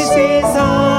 This is Jesus.